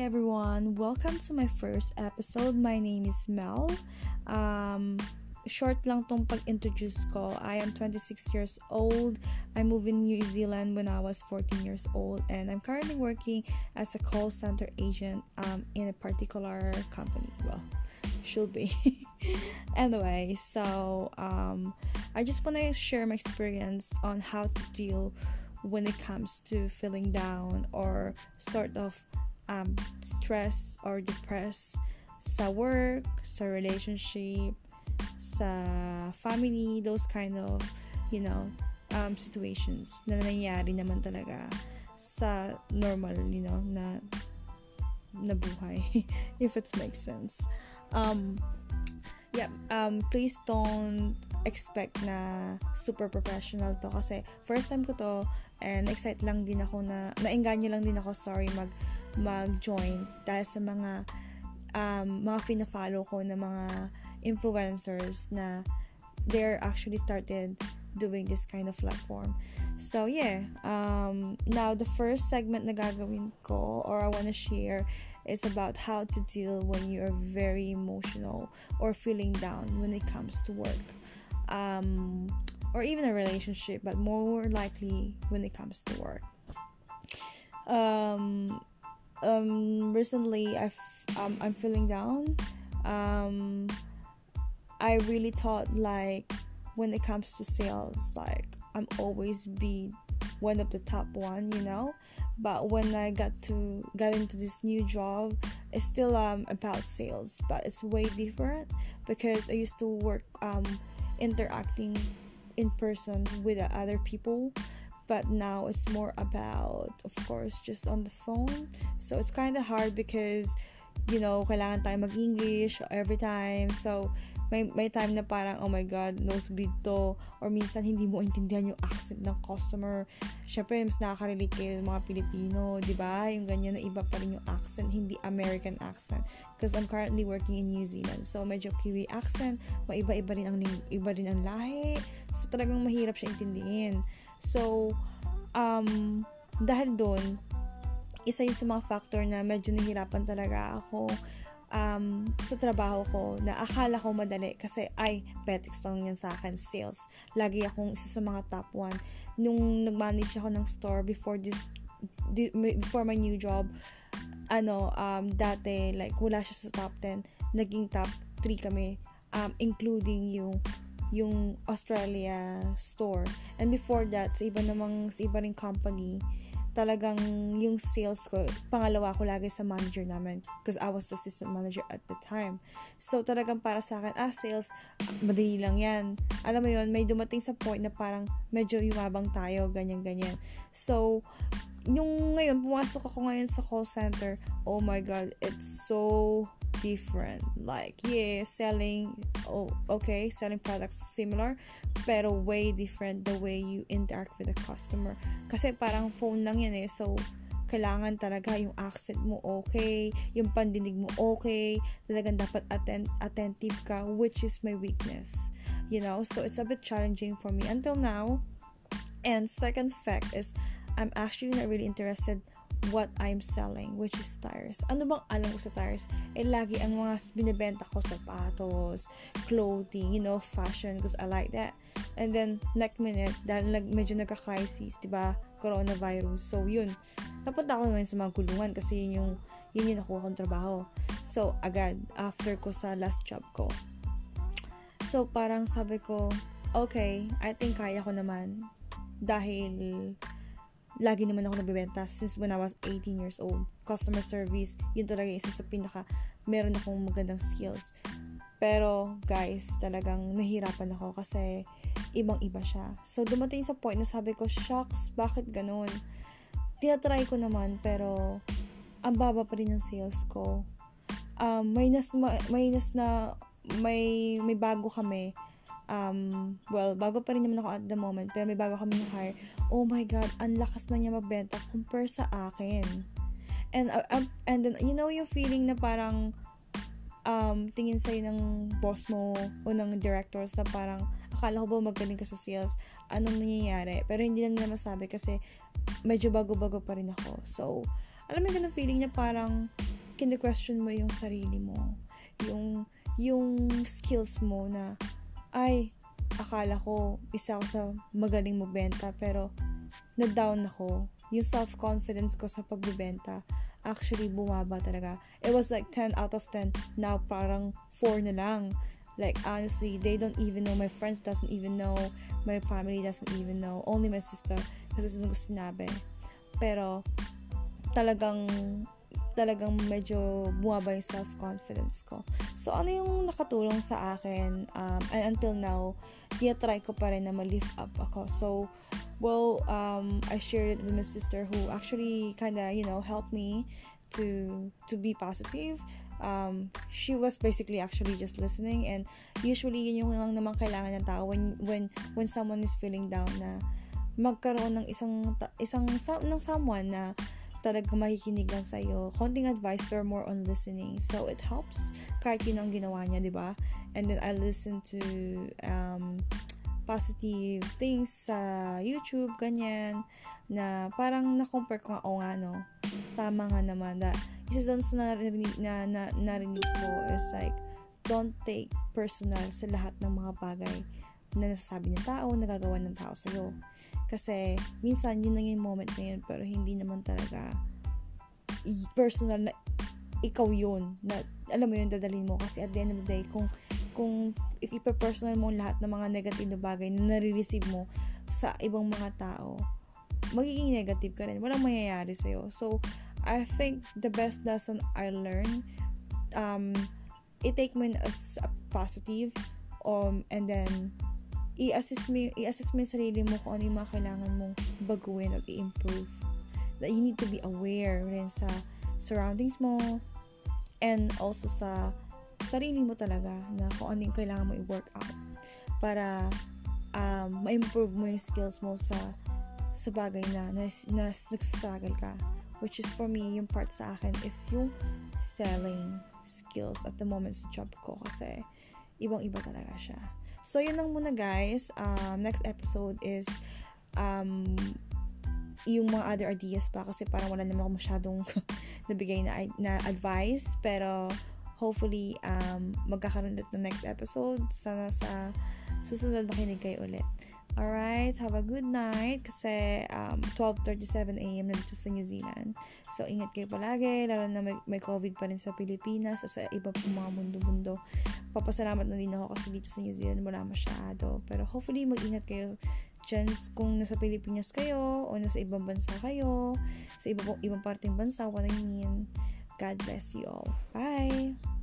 everyone, welcome to my first episode. My name is Mel. Um, short lang tong pag-introduce ko. I am 26 years old. I moved in New Zealand when I was 14 years old and I'm currently working as a call center agent um, in a particular company. Well, should be. anyway, so um, I just want to share my experience on how to deal when it comes to feeling down or sort of um, stress or depressed sa work, sa relationship, sa family, those kind of, you know, um, situations na nangyayari naman talaga sa normal, you know, na na buhay, if it makes sense. Um, yeah, um, please don't expect na super professional to kasi first time ko to and excited lang din ako na naengganyo lang din ako sorry mag mag-join dahil sa mga um, mga fina-follow ko na mga influencers na they're actually started doing this kind of platform. So yeah, um, now the first segment na gagawin ko or I want to share is about how to deal when you are very emotional or feeling down when it comes to work. Um, or even a relationship, but more likely when it comes to work. Um, um, recently, I've, um, I'm feeling down. Um, I really thought like when it comes to sales, like I'm always be one of the top one, you know. But when I got to got into this new job, it's still um about sales, but it's way different because I used to work um interacting in person with other people but now it's more about of course just on the phone so it's kind of hard because you know kailangan tayo mag-English every time so may, may time na parang, oh my God, nosebleed to. Or minsan, hindi mo intindihan yung accent ng customer. Syempre, mas nakaka-relate kayo ng mga Pilipino, di ba? Yung ganyan na iba pa rin yung accent, hindi American accent. Because I'm currently working in New Zealand. So, medyo Kiwi accent, maiba-iba rin ang, iba rin ang lahi. So, talagang mahirap siya intindihin. So, um, dahil doon, isa yun sa mga factor na medyo nahirapan talaga ako um, sa trabaho ko na akala ko madali kasi ay, petics lang yan sa akin, sales. Lagi akong isa sa mga top 1. Nung nag-manage ako ng store before this, before my new job, ano, um, dati, like, wala siya sa top 10. Naging top 3 kami, um, including yung yung Australia store. And before that, sa iba namang, sa iba ring company, talagang yung sales ko, pangalawa ko lagi sa manager namin because I was the assistant manager at the time. So, talagang para sa akin, ah, sales, madali lang yan. Alam mo yon may dumating sa point na parang medyo yumabang tayo, ganyan-ganyan. So, yung ngayon, pumasok ako ngayon sa call center, oh my god, it's so different. Like, yeah, selling, oh, okay, selling products similar, pero way different the way you interact with the customer. Kasi parang phone lang yan eh, so, kailangan talaga yung accent mo okay, yung pandinig mo okay, talagang dapat atten- attentive ka, which is my weakness. You know, so it's a bit challenging for me until now. And second fact is, I'm actually not really interested what I'm selling, which is tires. Ano bang alam ko sa tires? Eh, lagi ang mga binibenta ko sapatos, clothing, you know, fashion, because I like that. And then, next minute, dahil nag, medyo nagka-crisis, di ba, coronavirus. So, yun. Napunta ako ngayon sa mga gulungan kasi yun yung, yun yung nakuha kong trabaho. So, agad, after ko sa last job ko. So, parang sabi ko, okay, I think kaya ko naman. Dahil, lagi naman ako nagbebenta since when I was 18 years old. Customer service, yun talaga isa sa pinaka meron akong magandang skills. Pero, guys, talagang nahirapan ako kasi ibang-iba siya. So, dumating sa point na sabi ko, shucks, bakit ganun? Tinatry ko naman, pero ang baba pa rin ng sales ko. Um, may nas, may nas na, may, may bago kami um, well, bago pa rin naman ako at the moment, pero may bago kami hire. Oh my God, ang lakas na niya magbenta compare sa akin. And, uh, um, and then, you know yung feeling na parang, um, tingin sa'yo ng boss mo o ng directors na parang, akala ko ba magaling ka sa sales, anong nangyayari? Pero hindi lang nila masabi kasi medyo bago-bago pa rin ako. So, alam mo yung feeling na parang kine-question mo yung sarili mo. Yung, yung skills mo na, ay, akala ko isa ako sa magaling mo benta pero na-down ako. Yung self-confidence ko sa pagbibenta actually bumaba talaga. It was like 10 out of 10. Now parang 4 na lang. Like honestly, they don't even know. My friends doesn't even know. My family doesn't even know. Only my sister kasi doon ko sinabi. Pero talagang talagang medyo bumaba yung self-confidence ko. So, ano yung nakatulong sa akin? Um, and until now, try ko pa rin na ma-lift up ako. So, well, um, I shared it with my sister who actually kind of, you know, helped me to to be positive. Um, she was basically actually just listening and usually yun yung lang naman kailangan ng tao when when when someone is feeling down na magkaroon ng isang isang ng someone na talagang makikinig lang sa'yo. Konting advice pero more on listening. So, it helps kahit yun ang ginawa niya, di ba? And then, I listen to um, positive things sa YouTube, ganyan, na parang na-compare ko nga, o nga, no, tama nga naman, na isa doon sa narinig, na, na, narinig ko is like, don't take personal sa lahat ng mga bagay na nasasabi ng tao, nagagawa ng tao sa'yo. Kasi, minsan, yun lang yung moment na yun, pero hindi naman talaga personal na ikaw yun, na alam mo yun, dadalhin mo. Kasi at the end of the day, kung kung ipa-personal mo lahat ng mga negative na bagay na nare-receive mo sa ibang mga tao, magiging negative ka rin. Walang mangyayari sa'yo. So, I think the best lesson I learned, um, i-take mo as a positive, um, and then, i-assess mo, i-assess mo yung sarili mo kung ano yung mga kailangan mong baguhin at i-improve. That you need to be aware rin sa surroundings mo, and also sa sarili mo talaga na kung ano yung kailangan mo i-work out para um, ma-improve mo yung skills mo sa sa bagay na, na, na nagsasagal ka. Which is for me, yung part sa akin is yung selling skills at the moment sa job ko kasi ibang-iba talaga siya. So, yun lang muna guys. Um, next episode is um, yung mga other ideas pa kasi parang wala naman ako masyadong nabigay na, na advice. Pero, hopefully, um, magkakaroon ulit ng next episode. Sana sa susunod makinig kayo ulit. Alright, have a good night kasi um, 12.37 a.m. na dito sa New Zealand. So, ingat kayo palagi, lalo na may, may COVID pa rin sa Pilipinas at sa iba pong mga mundo-mundo. Papasalamat na din ako kasi dito sa New Zealand wala masyado. Pero hopefully, mag-ingat kayo dyan kung nasa Pilipinas kayo o nasa ibang bansa kayo, sa iba, ibang parting bansa, what I mean. God bless you all. Bye!